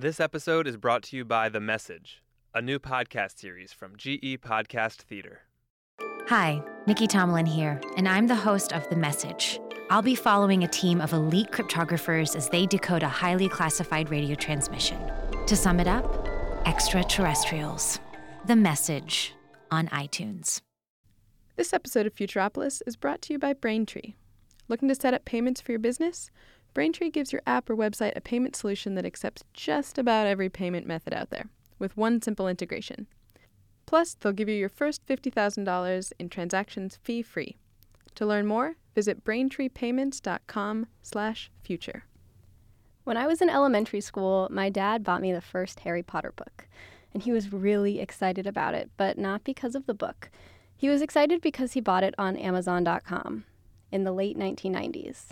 This episode is brought to you by The Message, a new podcast series from GE Podcast Theater. Hi, Nikki Tomlin here, and I'm the host of The Message. I'll be following a team of elite cryptographers as they decode a highly classified radio transmission. To sum it up, extraterrestrials. The Message on iTunes. This episode of Futuropolis is brought to you by Braintree. Looking to set up payments for your business? Braintree gives your app or website a payment solution that accepts just about every payment method out there, with one simple integration. Plus, they'll give you your first $50,000 in transactions fee-free. To learn more, visit braintreepayments.com/future. When I was in elementary school, my dad bought me the first Harry Potter book, and he was really excited about it, but not because of the book. He was excited because he bought it on amazon.com in the late 1990s.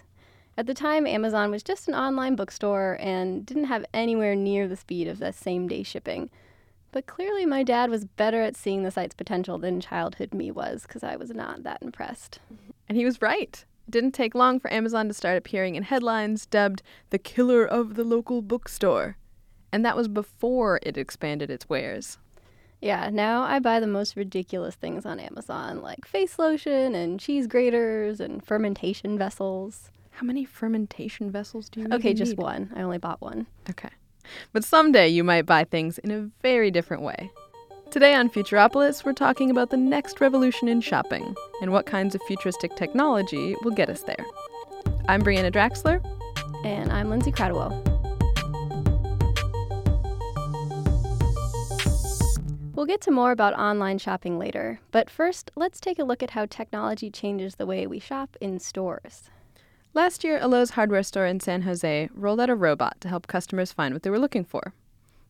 At the time, Amazon was just an online bookstore and didn't have anywhere near the speed of the same day shipping. But clearly, my dad was better at seeing the site's potential than childhood me was, because I was not that impressed. And he was right. It didn't take long for Amazon to start appearing in headlines dubbed the killer of the local bookstore. And that was before it expanded its wares. Yeah, now I buy the most ridiculous things on Amazon, like face lotion and cheese graters and fermentation vessels. How many fermentation vessels do you have? Okay, just need? one. I only bought one. Okay. But someday you might buy things in a very different way. Today on Futuropolis, we're talking about the next revolution in shopping and what kinds of futuristic technology will get us there. I'm Breanna Draxler. And I'm Lindsay Kratochwill. We'll get to more about online shopping later, but first, let's take a look at how technology changes the way we shop in stores. Last year, a Lowe's hardware store in San Jose rolled out a robot to help customers find what they were looking for.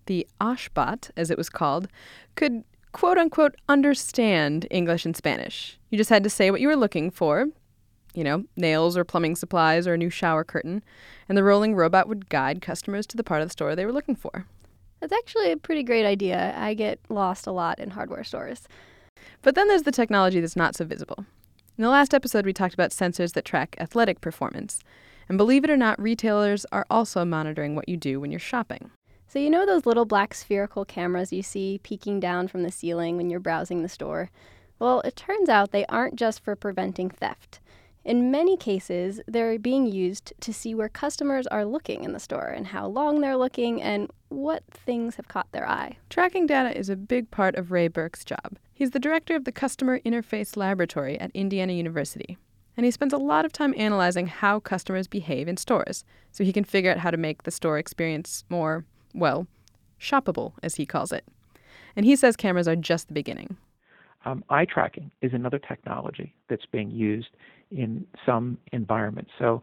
The Oshbot, as it was called, could quote unquote understand English and Spanish. You just had to say what you were looking for, you know, nails or plumbing supplies or a new shower curtain, and the rolling robot would guide customers to the part of the store they were looking for. That's actually a pretty great idea. I get lost a lot in hardware stores. But then there's the technology that's not so visible. In the last episode, we talked about sensors that track athletic performance. And believe it or not, retailers are also monitoring what you do when you're shopping. So, you know those little black spherical cameras you see peeking down from the ceiling when you're browsing the store? Well, it turns out they aren't just for preventing theft. In many cases, they're being used to see where customers are looking in the store and how long they're looking and what things have caught their eye. Tracking data is a big part of Ray Burke's job. He's the director of the Customer Interface Laboratory at Indiana University. And he spends a lot of time analyzing how customers behave in stores so he can figure out how to make the store experience more, well, shoppable, as he calls it. And he says cameras are just the beginning. Um, eye tracking is another technology that's being used in some environments. So,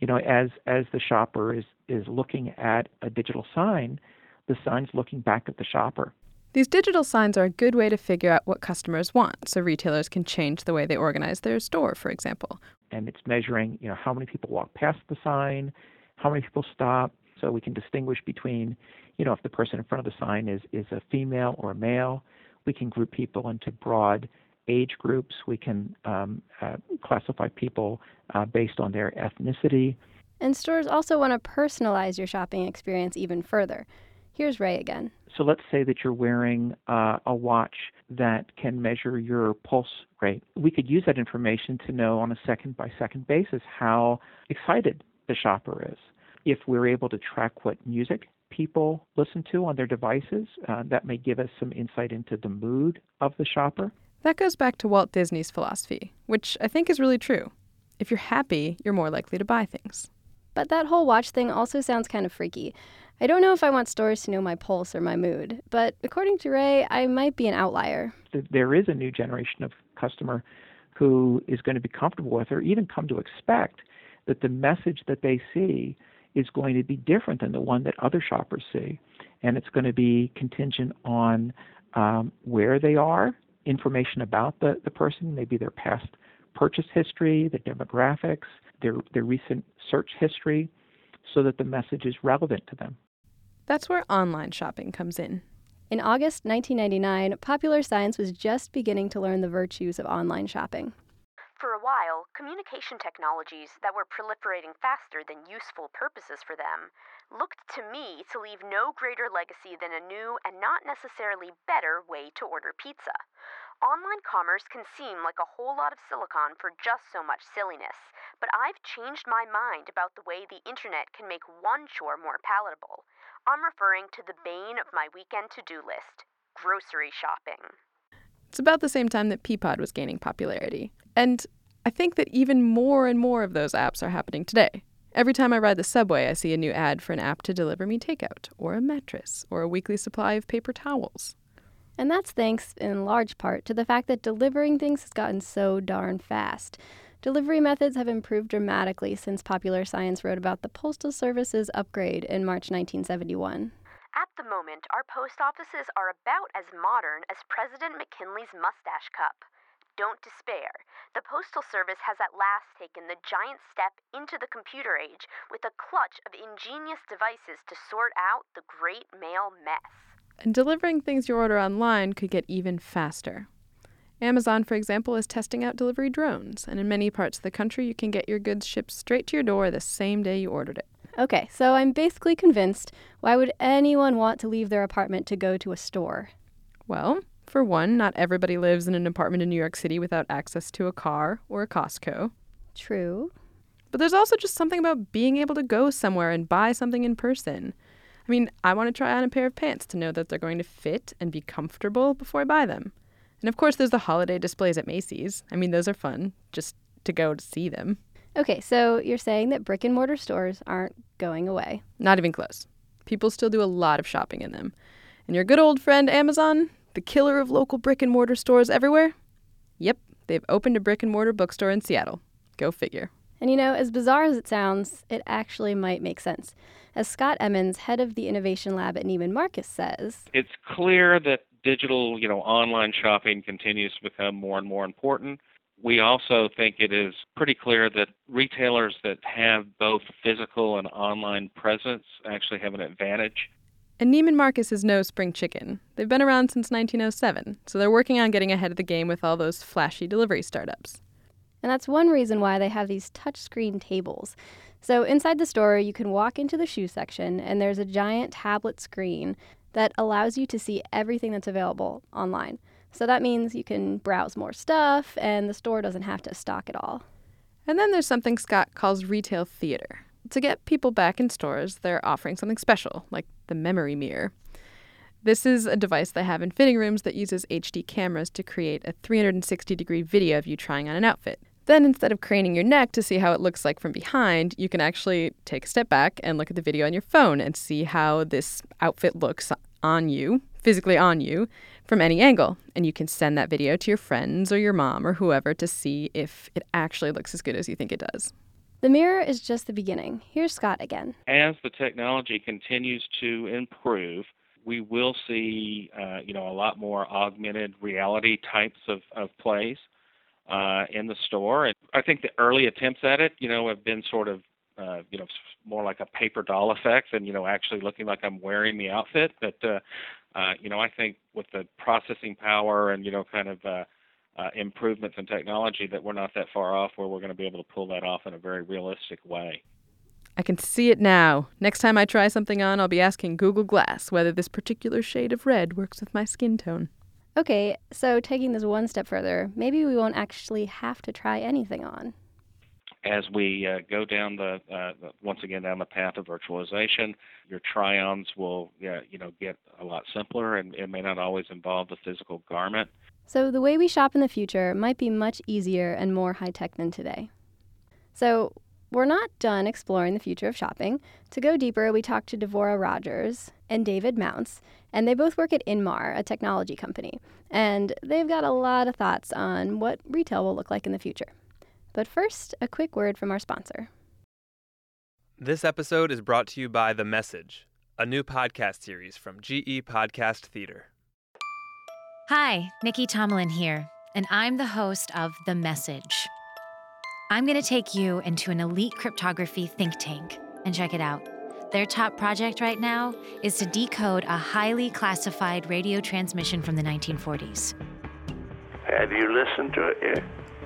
you know, as as the shopper is is looking at a digital sign, the sign's looking back at the shopper. These digital signs are a good way to figure out what customers want, so retailers can change the way they organize their store, for example. And it's measuring, you know, how many people walk past the sign, how many people stop, so we can distinguish between, you know, if the person in front of the sign is is a female or a male. We can group people into broad age groups. We can um, uh, classify people uh, based on their ethnicity. And stores also want to personalize your shopping experience even further. Here's Ray again. So let's say that you're wearing uh, a watch that can measure your pulse rate. We could use that information to know on a second by second basis how excited the shopper is. If we're able to track what music people listen to on their devices, uh, that may give us some insight into the mood of the shopper. That goes back to Walt Disney's philosophy, which I think is really true. If you're happy, you're more likely to buy things. But that whole watch thing also sounds kind of freaky. I don't know if I want stores to know my pulse or my mood, but according to Ray, I might be an outlier. There is a new generation of customer who is going to be comfortable with or even come to expect that the message that they see is going to be different than the one that other shoppers see. And it's going to be contingent on um, where they are, information about the, the person, maybe their past purchase history, the demographics, their, their recent search history, so that the message is relevant to them. That's where online shopping comes in. In August 1999, Popular Science was just beginning to learn the virtues of online shopping. For a while, communication technologies that were proliferating faster than useful purposes for them looked to me to leave no greater legacy than a new and not necessarily better way to order pizza. Online commerce can seem like a whole lot of silicon for just so much silliness, but I've changed my mind about the way the internet can make one chore more palatable. I'm referring to the bane of my weekend to do list grocery shopping. It's about the same time that Peapod was gaining popularity. And I think that even more and more of those apps are happening today. Every time I ride the subway, I see a new ad for an app to deliver me takeout, or a mattress, or a weekly supply of paper towels. And that's thanks, in large part, to the fact that delivering things has gotten so darn fast. Delivery methods have improved dramatically since Popular Science wrote about the Postal Service's upgrade in March 1971. At the moment, our post offices are about as modern as President McKinley's mustache cup. Don't despair. The Postal Service has at last taken the giant step into the computer age with a clutch of ingenious devices to sort out the great mail mess. And delivering things you order online could get even faster. Amazon, for example, is testing out delivery drones, and in many parts of the country, you can get your goods shipped straight to your door the same day you ordered it. Okay, so I'm basically convinced why would anyone want to leave their apartment to go to a store? Well, for one, not everybody lives in an apartment in New York City without access to a car or a Costco. True. But there's also just something about being able to go somewhere and buy something in person. I mean, I want to try on a pair of pants to know that they're going to fit and be comfortable before I buy them. And of course, there's the holiday displays at Macy's. I mean, those are fun just to go to see them. Okay, so you're saying that brick and mortar stores aren't going away. Not even close. People still do a lot of shopping in them. And your good old friend Amazon, the killer of local brick and mortar stores everywhere? Yep, they've opened a brick and mortar bookstore in Seattle. Go figure. And you know, as bizarre as it sounds, it actually might make sense. As Scott Emmons, head of the Innovation Lab at Neiman Marcus, says, It's clear that digital, you know, online shopping continues to become more and more important. We also think it is pretty clear that retailers that have both physical and online presence actually have an advantage. And Neiman Marcus is no spring chicken. They've been around since 1907, so they're working on getting ahead of the game with all those flashy delivery startups. And that's one reason why they have these touchscreen tables. So inside the store, you can walk into the shoe section, and there's a giant tablet screen that allows you to see everything that's available online. So that means you can browse more stuff, and the store doesn't have to stock it all. And then there's something Scott calls retail theater. To get people back in stores, they're offering something special, like the memory mirror. This is a device they have in fitting rooms that uses HD cameras to create a 360 degree video of you trying on an outfit. Then, instead of craning your neck to see how it looks like from behind, you can actually take a step back and look at the video on your phone and see how this outfit looks on you, physically on you, from any angle. And you can send that video to your friends or your mom or whoever to see if it actually looks as good as you think it does. The mirror is just the beginning. Here's Scott again. As the technology continues to improve, we will see, uh, you know, a lot more augmented reality types of, of plays uh, in the store. And I think the early attempts at it, you know, have been sort of, uh, you know, more like a paper doll effect than, you know, actually looking like I'm wearing the outfit. But, uh, uh, you know, I think with the processing power and, you know, kind of uh, uh, improvements in technology that we're not that far off where we're going to be able to pull that off in a very realistic way. I can see it now. Next time I try something on, I'll be asking Google Glass whether this particular shade of red works with my skin tone. Okay, so taking this one step further, maybe we won't actually have to try anything on. As we uh, go down the uh, once again down the path of virtualization, your try-ons will you know get a lot simpler, and it may not always involve the physical garment. So the way we shop in the future might be much easier and more high tech than today. So we're not done exploring the future of shopping. To go deeper, we talked to Devora Rogers and David Mounts, and they both work at Inmar, a technology company. And they've got a lot of thoughts on what retail will look like in the future. But first, a quick word from our sponsor. This episode is brought to you by The Message, a new podcast series from GE Podcast Theater. Hi, Nikki Tomlin here, and I'm the host of The Message. I'm going to take you into an elite cryptography think tank and check it out. Their top project right now is to decode a highly classified radio transmission from the 1940s. Have you listened to it yet?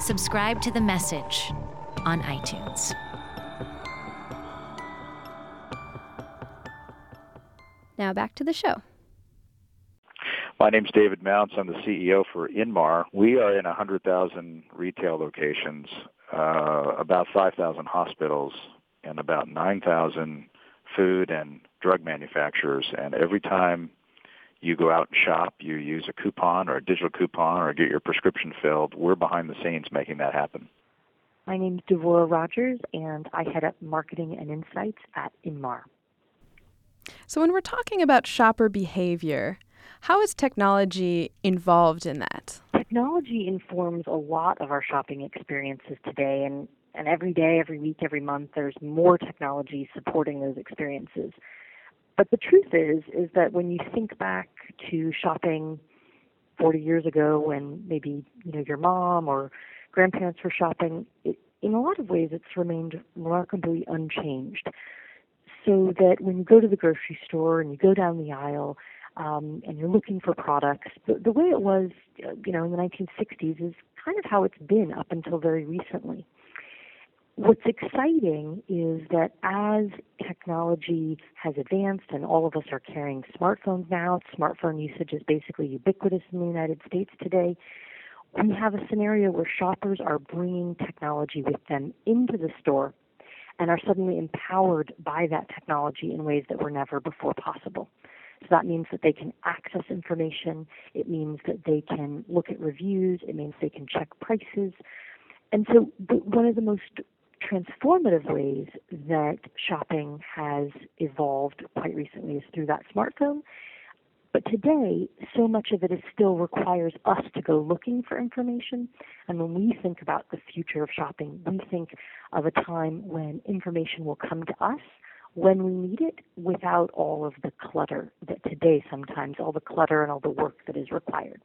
Subscribe to the message on iTunes. Now back to the show. My name's David Mounts. I'm the CEO for Inmar. We are in 100,000 retail locations, uh, about 5,000 hospitals, and about 9,000 food and drug manufacturers. And every time you go out and shop, you use a coupon or a digital coupon or get your prescription filled, we're behind the scenes making that happen. My name is Devora Rogers, and I head up marketing and insights at Inmar. So, when we're talking about shopper behavior, how is technology involved in that? Technology informs a lot of our shopping experiences today, and, and every day, every week, every month, there's more technology supporting those experiences. But the truth is, is that when you think back to shopping 40 years ago, when maybe you know your mom or grandparents were shopping, it, in a lot of ways, it's remained remarkably unchanged. So that when you go to the grocery store and you go down the aisle um, and you're looking for products, the, the way it was, uh, you know, in the 1960s is kind of how it's been up until very recently. What's exciting is that as technology has advanced and all of us are carrying smartphones now, smartphone usage is basically ubiquitous in the United States today. We have a scenario where shoppers are bringing technology with them into the store and are suddenly empowered by that technology in ways that were never before possible. So that means that they can access information. It means that they can look at reviews. It means they can check prices. And so, one of the most transformative ways that shopping has evolved quite recently is through that smartphone. But today, so much of it is still requires us to go looking for information. And when we think about the future of shopping, we think of a time when information will come to us when we need it without all of the clutter that today sometimes all the clutter and all the work that is required.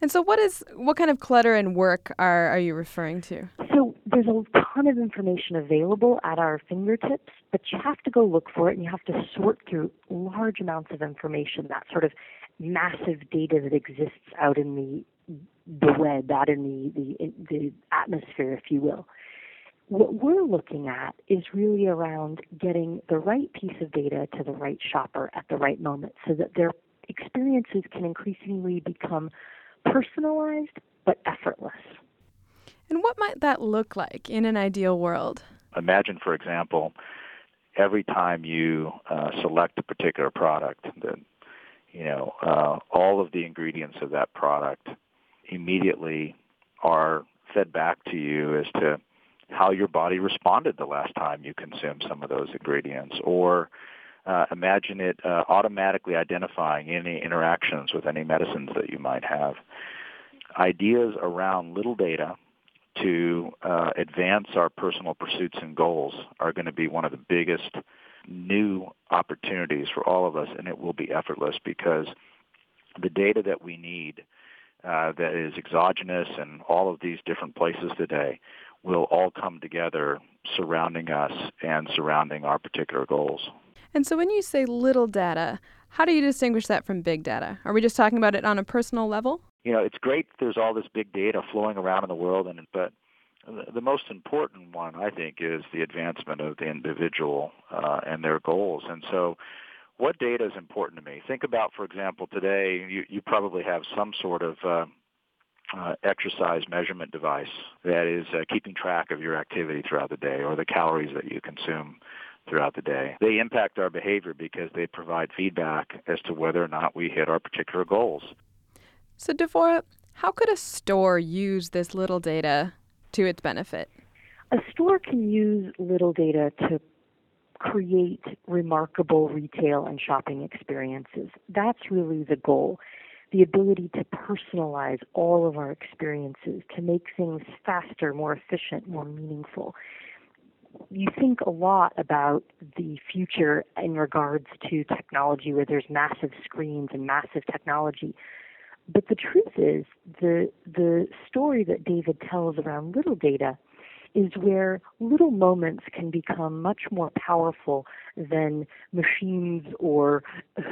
And so, what is what kind of clutter and work are are you referring to? So there's a ton of information available at our fingertips, but you have to go look for it, and you have to sort through large amounts of information. That sort of massive data that exists out in the the web, out in the the, the atmosphere, if you will. What we're looking at is really around getting the right piece of data to the right shopper at the right moment, so that their experiences can increasingly become personalized but effortless. And what might that look like in an ideal world? Imagine, for example, every time you uh, select a particular product, that you know uh, all of the ingredients of that product immediately are fed back to you as to how your body responded the last time you consumed some of those ingredients, or uh, imagine it uh, automatically identifying any interactions with any medicines that you might have. Ideas around little data to uh, advance our personal pursuits and goals are going to be one of the biggest new opportunities for all of us, and it will be effortless because the data that we need uh, that is exogenous and all of these different places today will all come together surrounding us and surrounding our particular goals. And so when you say little data, how do you distinguish that from big data? Are we just talking about it on a personal level? You know, it's great there's all this big data flowing around in the world and but the most important one, I think, is the advancement of the individual uh, and their goals. And so, what data is important to me? Think about, for example, today you, you probably have some sort of uh, uh, exercise measurement device that is uh, keeping track of your activity throughout the day or the calories that you consume throughout the day. They impact our behavior because they provide feedback as to whether or not we hit our particular goals. So, Devora, how could a store use this little data to its benefit? A store can use little data to create remarkable retail and shopping experiences. That's really the goal. the ability to personalize all of our experiences, to make things faster, more efficient, more meaningful. You think a lot about the future in regards to technology where there's massive screens and massive technology. But the truth is, the the story that David tells around little data is where little moments can become much more powerful than machines or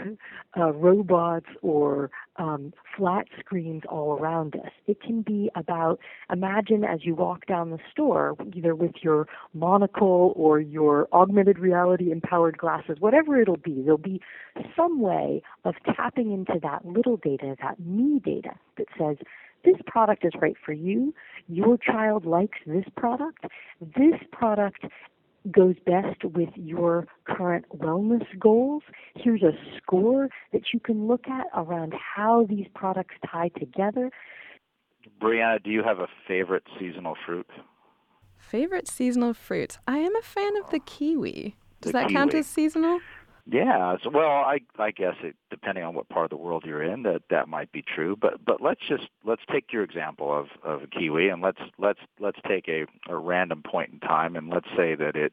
uh, robots or um, flat screens all around us. It can be about imagine as you walk down the store, either with your monocle or your augmented reality empowered glasses, whatever it'll be, there'll be some way of tapping into that little data, that me data that says, this product is right for you. Your child likes this product. This product goes best with your current wellness goals. Here's a score that you can look at around how these products tie together. Breanna, do you have a favorite seasonal fruit? Favorite seasonal fruit? I am a fan of the kiwi. Does The that count as seasonal? Yeah, so, well, I I guess it depending on what part of the world you're in, that that might be true. But but let's just let's take your example of of a kiwi, and let's let's let's take a, a random point in time, and let's say that it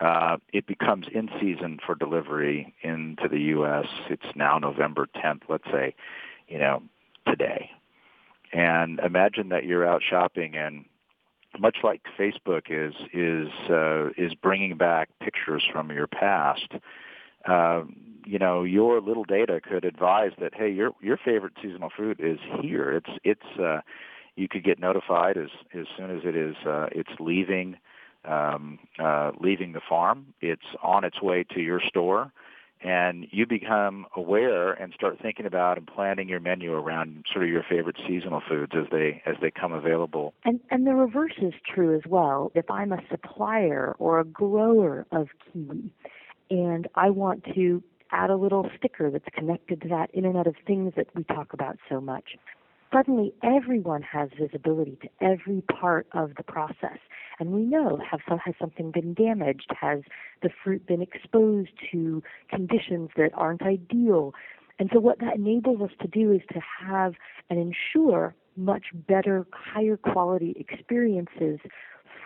uh, it becomes in season for delivery into the U.S. It's now November 10th, let's say, you know, today. And imagine that you're out shopping and much like Facebook is is uh, is bringing back pictures from your past, uh, you know your little data could advise that hey your your favorite seasonal fruit is here. It's it's uh, you could get notified as as soon as it is uh, it's leaving um, uh, leaving the farm. It's on its way to your store. And you become aware and start thinking about and planning your menu around sort of your favorite seasonal foods as they as they come available. And and the reverse is true as well. If I'm a supplier or a grower of kiwi and I want to add a little sticker that's connected to that Internet of Things that we talk about so much, suddenly everyone has visibility to every part of the process. And we know have some, has something been damaged? Has the fruit been exposed to conditions that aren't ideal? And so what that enables us to do is to have and ensure much better, higher quality experiences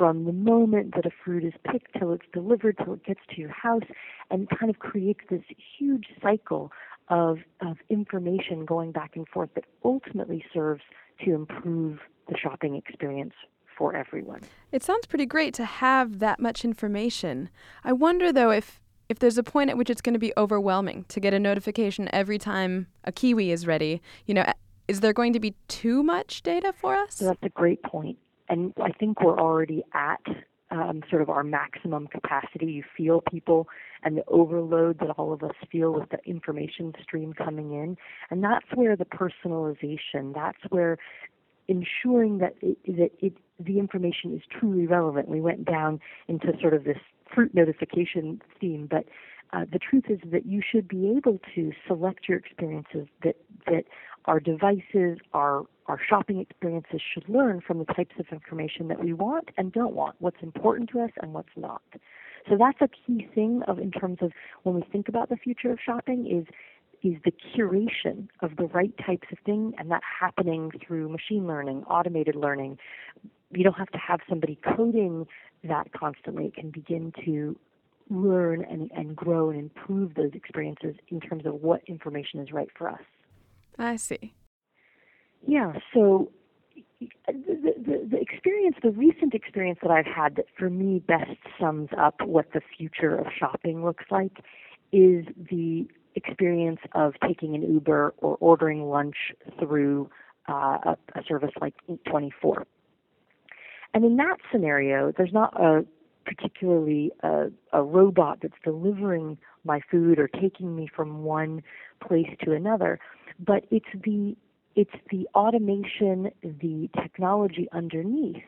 from the moment that a fruit is picked till it's delivered till it gets to your house and kind of creates this huge cycle of, of information going back and forth that ultimately serves to improve the shopping experience for everyone. It sounds pretty great to have that much information. I wonder though if if there's a point at which it's going to be overwhelming to get a notification every time a kiwi is ready. You know, is there going to be too much data for us? So that's a great point. And I think we're already at um, sort of our maximum capacity. You feel people and the overload that all of us feel with the information stream coming in. And that's where the personalization, that's where ensuring that it, that it, the information is truly relevant. We went down into sort of this fruit notification theme, but uh, the truth is that you should be able to select your experiences that that our devices, our our shopping experiences should learn from the types of information that we want and don't want, what's important to us and what's not. So that's a key thing of in terms of when we think about the future of shopping is is the curation of the right types of thing and that happening through machine learning, automated learning. You don't have to have somebody coding that constantly. It can begin to learn and, and grow and improve those experiences in terms of what information is right for us. I see. Yeah, so the, the, the experience, the recent experience that I've had that for me best sums up what the future of shopping looks like is the experience of taking an Uber or ordering lunch through uh, a, a service like Eat24. And in that scenario, there's not a particularly a, a robot that's delivering my food or taking me from one place to another, but it's the it's the automation, the technology underneath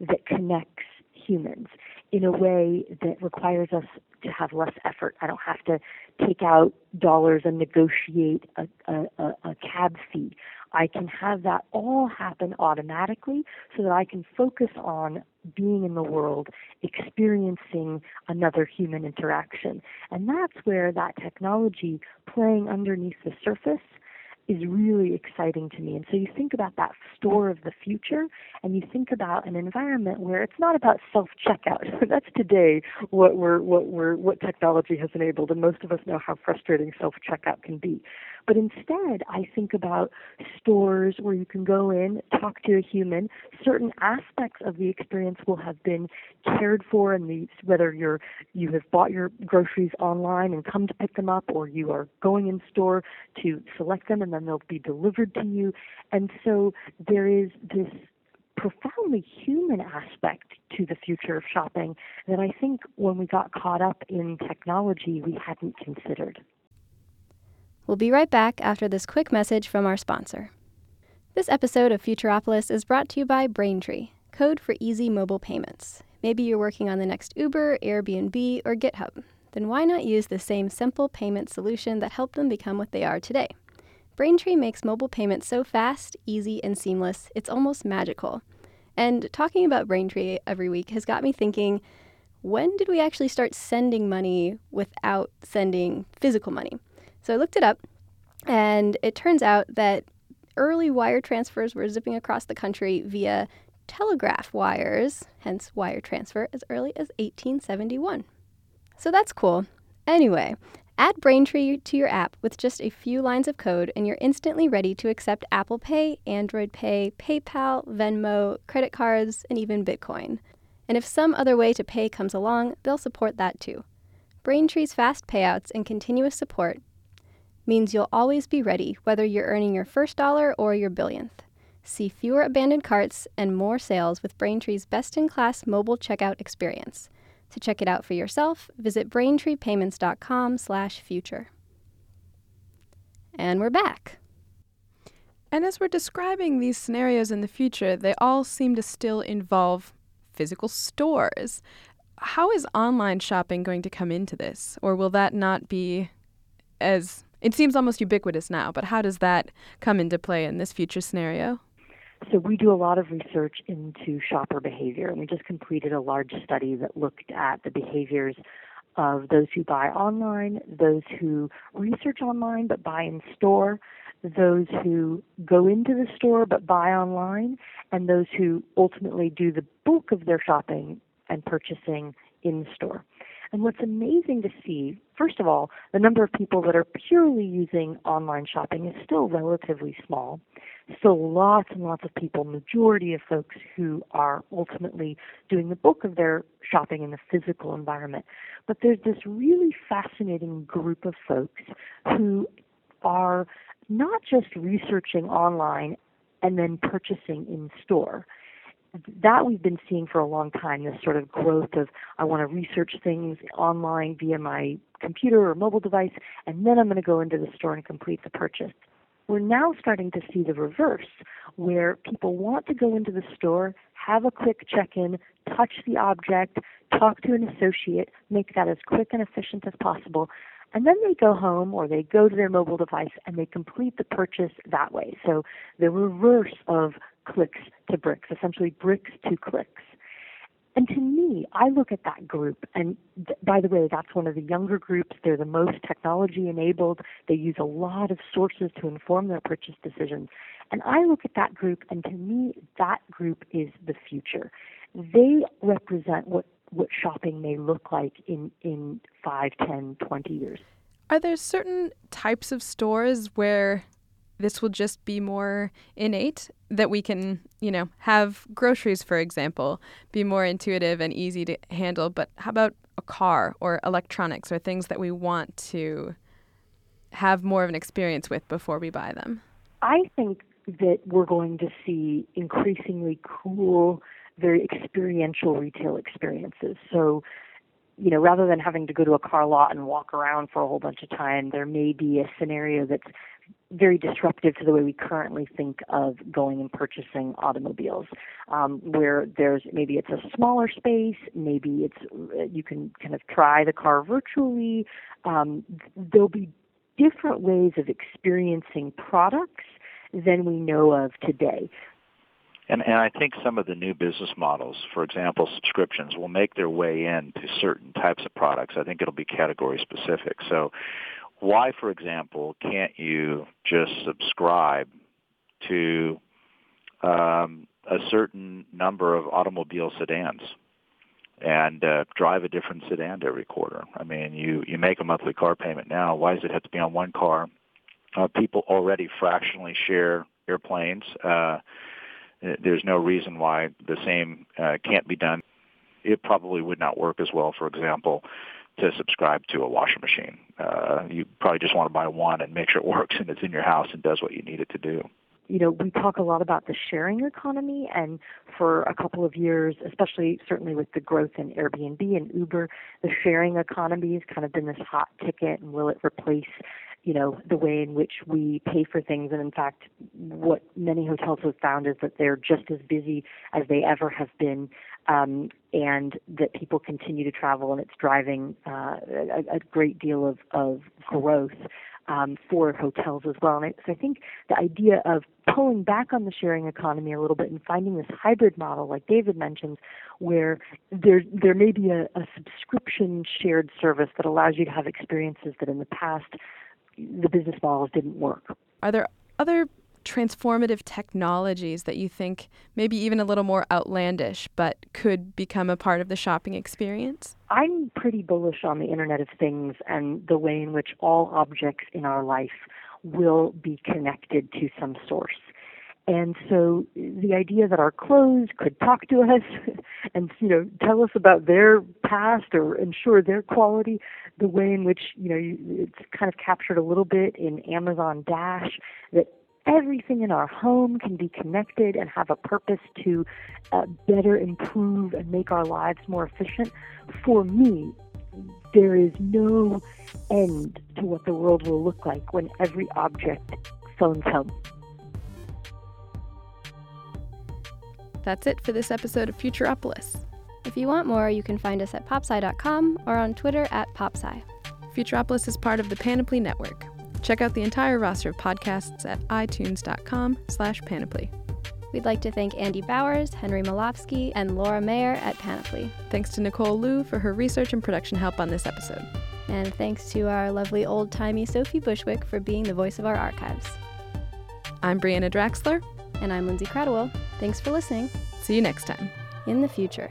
that connects humans in a way that requires us to have less effort. I don't have to take out dollars and negotiate a, a, a, cab fee. I can have that all happen automatically so that I can focus on being in the world, experiencing another human interaction. And that's where that technology playing underneath the surface is really exciting to me. And so you think about that store of the future and you think about an environment where it's not about self checkout. That's today what we're what we're what technology has enabled and most of us know how frustrating self checkout can be. But instead, I think about stores where you can go in, talk to a human. Certain aspects of the experience will have been cared for, and the, whether you're you have bought your groceries online and come to pick them up, or you are going in store to select them and then they'll be delivered to you. And so there is this profoundly human aspect to the future of shopping that I think when we got caught up in technology we hadn't considered. We'll be right back after this quick message from our sponsor. This episode of Futuropolis is brought to you by Braintree, code for easy mobile payments. Maybe you're working on the next Uber, Airbnb, or GitHub. Then why not use the same simple payment solution that helped them become what they are today? Braintree makes mobile payments so fast, easy, and seamless, it's almost magical. And talking about Braintree every week has got me thinking when did we actually start sending money without sending physical money? So I looked it up, and it turns out that early wire transfers were zipping across the country via telegraph wires, hence wire transfer, as early as 1871. So that's cool. Anyway, add Braintree to your app with just a few lines of code, and you're instantly ready to accept Apple Pay, Android Pay, PayPal, Venmo, credit cards, and even Bitcoin. And if some other way to pay comes along, they'll support that too. Braintree's fast payouts and continuous support means you'll always be ready, whether you're earning your first dollar or your billionth. See fewer abandoned carts and more sales with Braintree's best in class mobile checkout experience. To check it out for yourself, visit braintreepayments.com/future. And we're back. And as we're describing these scenarios in the future, they all seem to still involve physical stores. How is online shopping going to come into this? Or will that not be as it seems almost ubiquitous now, but how does that come into play in this future scenario? So we do a lot of research into shopper behavior, and we just completed a large study that looked at the behaviors of those who buy online, those who research online but buy in store, those who go into the store but buy online, and those who ultimately do the bulk of their shopping and purchasing in store. And what's amazing to see, first of all, the number of people that are purely using online shopping is still relatively small. Still lots and lots of people, majority of folks who are ultimately doing the bulk of their shopping in the physical environment. But there's this really fascinating group of folks who are not just researching online and then purchasing in store that we've been seeing for a long time this sort of growth of I want to research things online via my computer or mobile device, and then I'm going to go into the store and complete the purchase. We're now starting to see the reverse, where people want to go into the store, have a quick check in, touch the object, talk to an associate, make that as quick and efficient as possible, and then they go home or they go to their mobile device and they complete the purchase that way. So the reverse of clicks to bricks, essentially bricks to clicks. And to me, I look at that group, and th- by the way, that's one of the younger groups. They're the most technology enabled. They use a lot of sources to inform their purchase decisions. And I look at that group, and to me, that group is the future. They represent what, what shopping may look like in, in 5, 10, 20 years. Are there certain types of stores where this will just be more innate that we can, you know, have groceries, for example, be more intuitive and easy to handle. But how about a car or electronics or things that we want to have more of an experience with before we buy them? I think that we're going to see increasingly cool, very experiential retail experiences. So, you know, rather than having to go to a car lot and walk around for a whole bunch of time, there may be a scenario that's very disruptive to the way we currently think of going and purchasing automobiles, um, where there's maybe it's a smaller space, maybe it's you can kind of try the car virtually. Um, there'll be different ways of experiencing products than we know of today. And, and I think some of the new business models, for example, subscriptions, will make their way into certain types of products. I think it'll be category specific. So why, for example, can't you just subscribe to um, a certain number of automobile sedans and uh, drive a different sedan every quarter? I mean, you you make a monthly car payment now. Why does it have to be on one car? Uh, people already fractionally share airplanes. Uh, there's no reason why the same uh, can't be done. It probably would not work as well, for example, to subscribe to a washing machine. Uh, you probably just want to buy one and make sure it works and it's in your house and does what you need it to do. You know, we talk a lot about the sharing economy, and for a couple of years, especially certainly with the growth in Airbnb and Uber, the sharing economy has kind of been this hot ticket, and will it replace you know, the way in which we pay for things. And in fact, what many hotels have found is that they're just as busy as they ever have been, um, and that people continue to travel, and it's driving uh, a, a great deal of, of growth. Um, for hotels as well. And I, so I think the idea of pulling back on the sharing economy a little bit and finding this hybrid model, like David mentions, where there there may be a, a subscription shared service that allows you to have experiences that in the past the business models didn't work. Are there other transformative technologies that you think maybe even a little more outlandish but could become a part of the shopping experience? I'm pretty bullish on the Internet of Things and the way in which all objects in our life will be connected to some source. And so the idea that our clothes could talk to us and you know tell us about their past or ensure their quality, the way in which you know it's kind of captured a little bit in Amazon Dash that everything in our home can be connected and have a purpose to uh, better improve and make our lives more efficient. For me, there is no end to what the world will look like when every object phones home. That's it for this episode of Futuropolis. If you want more, you can find us at popsci.com or on Twitter at popsci. Futuropolis is part of the Panoply Network. Check out the entire roster of podcasts at itunes.com slash panoply. We'd like to thank Andy Bowers, Henry Molofsky, and Laura Mayer at Panoply. Thanks to Nicole Liu for her research and production help on this episode. And thanks to our lovely old timey Sophie Bushwick for being the voice of our archives. I'm Breanna Draxler. And I'm Lindsay Kratochwill. Thanks for listening. See you next time. In the future.